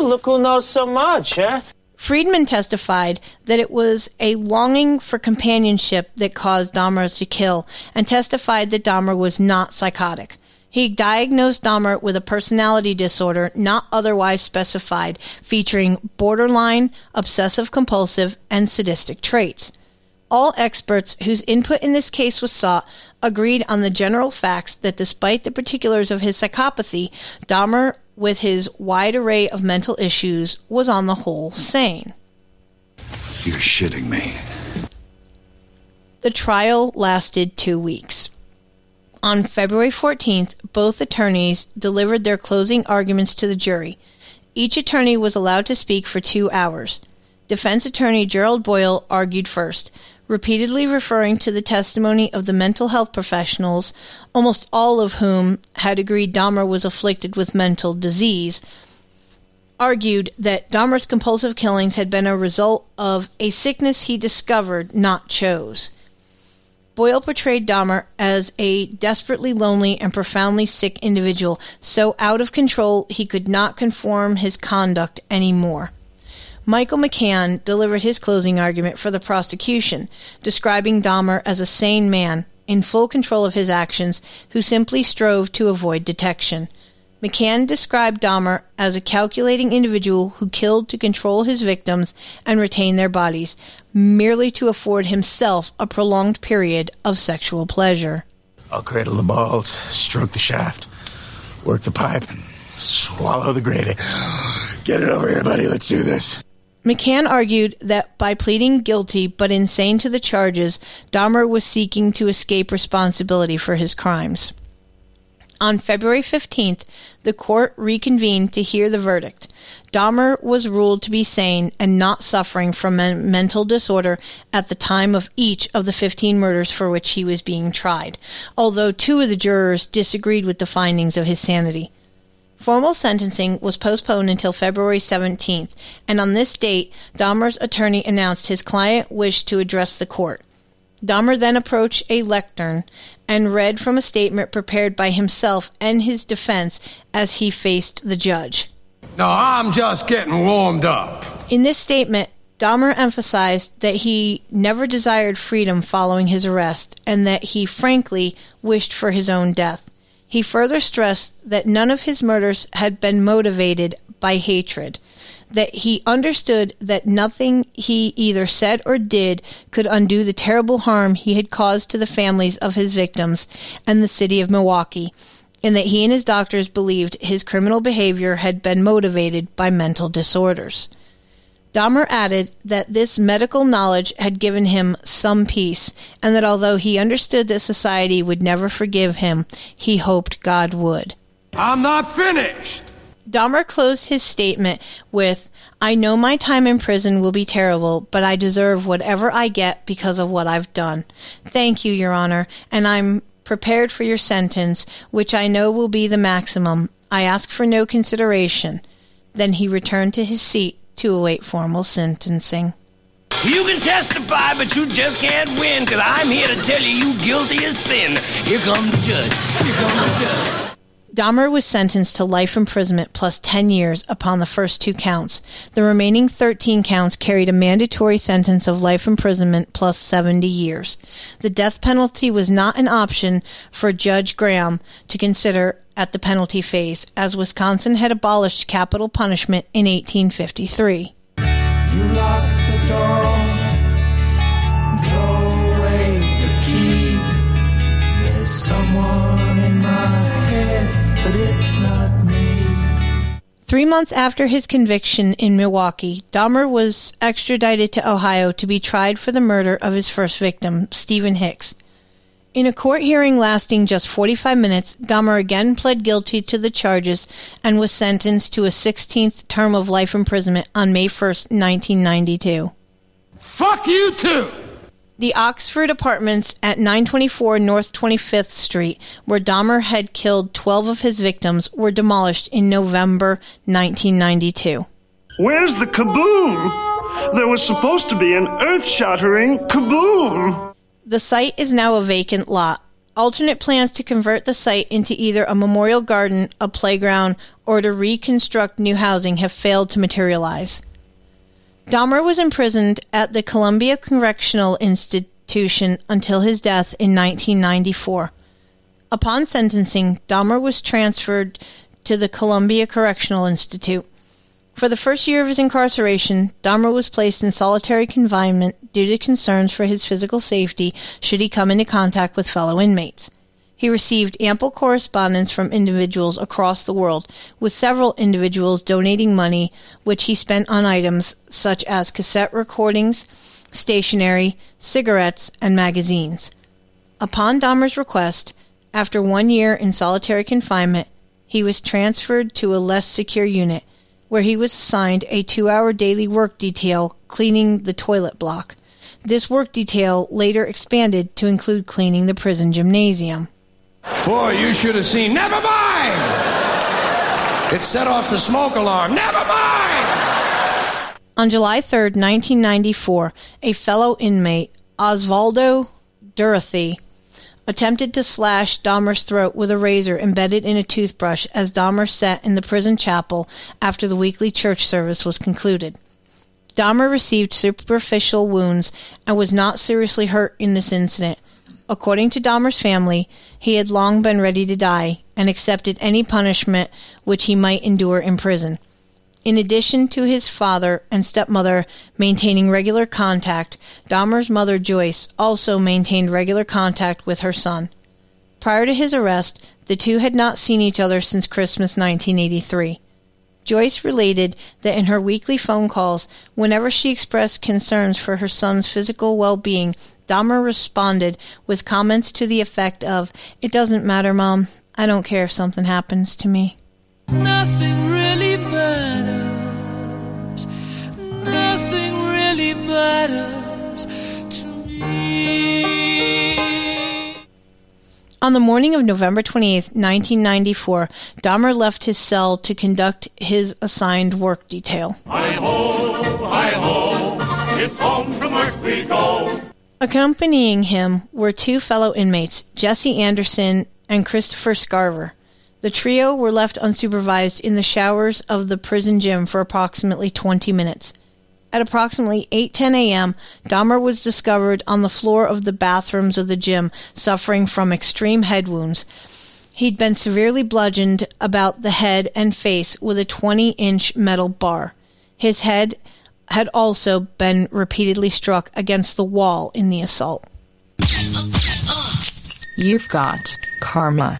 look who knows so much, eh? Friedman testified that it was a longing for companionship that caused Dahmer to kill, and testified that Dahmer was not psychotic. He diagnosed Dahmer with a personality disorder not otherwise specified, featuring borderline, obsessive compulsive, and sadistic traits. All experts whose input in this case was sought agreed on the general facts that despite the particulars of his psychopathy, Dahmer, with his wide array of mental issues, was on the whole sane. You're shitting me. The trial lasted two weeks. On February 14th, both attorneys delivered their closing arguments to the jury. Each attorney was allowed to speak for two hours. Defense attorney Gerald Boyle argued first, repeatedly referring to the testimony of the mental health professionals, almost all of whom had agreed Dahmer was afflicted with mental disease, argued that Dahmer's compulsive killings had been a result of a sickness he discovered, not chose. Boyle portrayed Dahmer as a desperately lonely and profoundly sick individual, so out of control he could not conform his conduct anymore. Michael McCann delivered his closing argument for the prosecution, describing Dahmer as a sane man, in full control of his actions, who simply strove to avoid detection. McCann described Dahmer as a calculating individual who killed to control his victims and retain their bodies, merely to afford himself a prolonged period of sexual pleasure. I'll cradle the balls, stroke the shaft, work the pipe, swallow the grating. Get it over here, buddy. Let's do this. McCann argued that by pleading guilty but insane to the charges, Dahmer was seeking to escape responsibility for his crimes. On February 15th, the court reconvened to hear the verdict. Dahmer was ruled to be sane and not suffering from a mental disorder at the time of each of the 15 murders for which he was being tried, although two of the jurors disagreed with the findings of his sanity. Formal sentencing was postponed until February 17th, and on this date, Dahmer's attorney announced his client wished to address the court. Dahmer then approached a lectern and read from a statement prepared by himself and his defense as he faced the judge. No, I'm just getting warmed up. In this statement, Dahmer emphasized that he never desired freedom following his arrest and that he frankly wished for his own death. He further stressed that none of his murders had been motivated by hatred, that he understood that nothing he either said or did could undo the terrible harm he had caused to the families of his victims and the city of Milwaukee, and that he and his doctors believed his criminal behavior had been motivated by mental disorders. Dahmer added that this medical knowledge had given him some peace, and that although he understood that society would never forgive him, he hoped God would. I'm not finished. Dahmer closed his statement with, I know my time in prison will be terrible, but I deserve whatever I get because of what I've done. Thank you, Your Honor, and I'm prepared for your sentence, which I know will be the maximum. I ask for no consideration. Then he returned to his seat to await oh formal sentencing. You can testify, but you just can't win, because I'm here to tell you you guilty as sin. Here comes the judge. Here comes the judge. Dahmer was sentenced to life imprisonment plus 10 years upon the first two counts. The remaining 13 counts carried a mandatory sentence of life imprisonment plus 70 years. The death penalty was not an option for Judge Gram to consider at the penalty phase, as Wisconsin had abolished capital punishment in 1853. You lock the door, throw away the key. There's someone in my head, but it's not me. Three months after his conviction in Milwaukee, Dahmer was extradited to Ohio to be tried for the murder of his first victim, Steven Hicks. In a court hearing lasting just 45 minutes, Dahmer again pled guilty to the charges and was sentenced to a 16th term of life imprisonment on May 1st, 1992. Fuck you too! The Oxford Apartments at 924 North 25th Street, where Dahmer had killed 12 of his victims, were demolished in November 1992. Where's the kaboom? There was supposed to be an earth shattering kaboom. The site is now a vacant lot. Alternate plans to convert the site into either a memorial garden, a playground, or to reconstruct new housing have failed to materialize. Dahmer was imprisoned at the Columbia Correctional Institution until his death in 1994. Upon sentencing, Dahmer was transferred to the Columbia Correctional Institute. For the first year of his incarceration, Dahmer was placed in solitary confinement due to concerns for his physical safety should he come into contact with fellow inmates. He received ample correspondence from individuals across the world, with several individuals donating money, which he spent on items such as cassette recordings, stationery, cigarettes, and magazines. Upon Dahmer's request, after one year in solitary confinement, he was transferred to a less secure unit where he was assigned a two hour daily work detail cleaning the toilet block. This work detail later expanded to include cleaning the prison gymnasium. Boy, you should have seen. Never mind! It set off the smoke alarm. Never mind! On July 3, 1994, a fellow inmate, Osvaldo Durruthy, attempted to slash Dahmer's throat with a razor embedded in a toothbrush as Dahmer sat in the prison chapel after the weekly church service was concluded. Dahmer received superficial wounds and was not seriously hurt in this incident. According to Dahmer's family, he had long been ready to die and accepted any punishment which he might endure in prison. In addition to his father and stepmother maintaining regular contact, Dahmer's mother Joyce also maintained regular contact with her son. Prior to his arrest, the two had not seen each other since Christmas 1983. Joyce related that in her weekly phone calls, whenever she expressed concerns for her son's physical well being, Dahmer responded with comments to the effect of, It doesn't matter, Mom. I don't care if something happens to me. Nothing really matters. Matters to me. On the morning of November 28, 1994, Dahmer left his cell to conduct his assigned work detail. Hi ho, hi ho, it's home from work we go. Accompanying him were two fellow inmates, Jesse Anderson and Christopher Scarver. The trio were left unsupervised in the showers of the prison gym for approximately 20 minutes. At approximately 8:10 a.m., Dahmer was discovered on the floor of the bathrooms of the gym, suffering from extreme head wounds. He'd been severely bludgeoned about the head and face with a 20-inch metal bar. His head had also been repeatedly struck against the wall in the assault. You've got karma.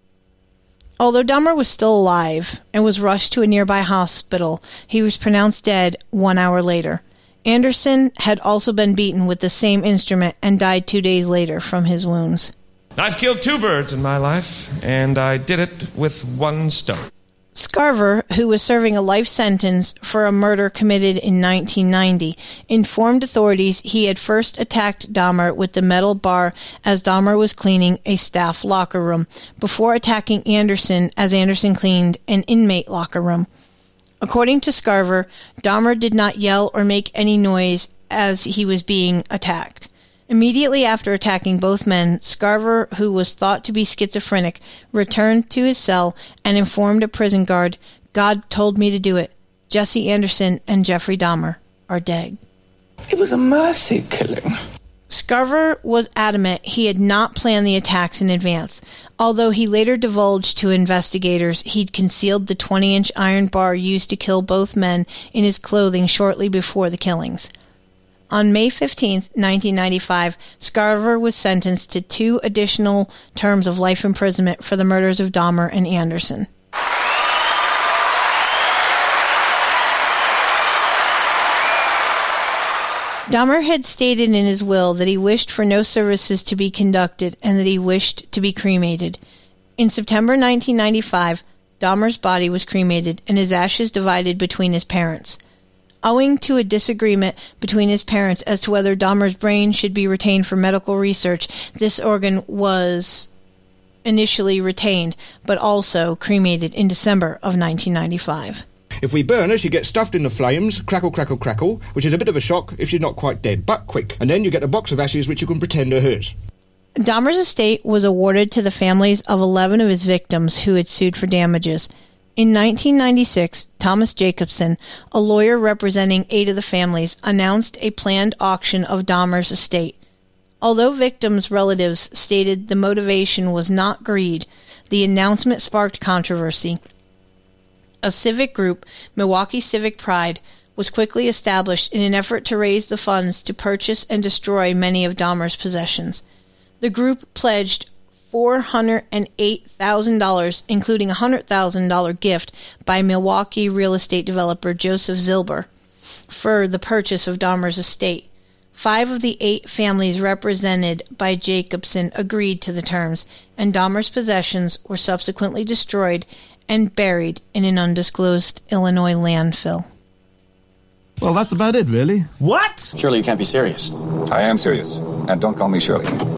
Although Dahmer was still alive and was rushed to a nearby hospital, he was pronounced dead one hour later. Anderson had also been beaten with the same instrument and died two days later from his wounds. I've killed two birds in my life, and I did it with one stone. Scarver, who was serving a life sentence for a murder committed in 1990, informed authorities he had first attacked Dahmer with the metal bar as Dahmer was cleaning a staff locker room, before attacking Anderson as Anderson cleaned an inmate locker room. According to Scarver, Dahmer did not yell or make any noise as he was being attacked. Immediately after attacking both men, Scarver, who was thought to be schizophrenic, returned to his cell and informed a prison guard, God told me to do it. Jesse Anderson and Jeffrey Dahmer are dead. It was a mercy killing. Scarver was adamant he had not planned the attacks in advance, although he later divulged to investigators he'd concealed the 20 inch iron bar used to kill both men in his clothing shortly before the killings. On May 15, 1995, Scarver was sentenced to two additional terms of life imprisonment for the murders of Dahmer and Anderson. Dahmer had stated in his will that he wished for no services to be conducted and that he wished to be cremated. In September 1995, Dahmer's body was cremated and his ashes divided between his parents. Owing to a disagreement between his parents as to whether Dahmer's brain should be retained for medical research, this organ was initially retained but also cremated in December of 1995. If we burn her, she gets stuffed in the flames, crackle, crackle, crackle, which is a bit of a shock if she's not quite dead, but quick. And then you get a box of ashes which you can pretend are hers. Dahmer's estate was awarded to the families of 11 of his victims who had sued for damages. In 1996, Thomas Jacobson, a lawyer representing eight of the families, announced a planned auction of Dahmer's estate. Although victims' relatives stated the motivation was not greed, the announcement sparked controversy. A civic group, Milwaukee Civic Pride, was quickly established in an effort to raise the funds to purchase and destroy many of Dahmer's possessions. The group pledged $408,000, including a $100,000 gift by Milwaukee real estate developer Joseph Zilber, for the purchase of Dahmer's estate. Five of the eight families represented by Jacobson agreed to the terms, and Dahmer's possessions were subsequently destroyed and buried in an undisclosed Illinois landfill. Well, that's about it, really. What? Surely you can't be serious. I am serious. And don't call me Shirley.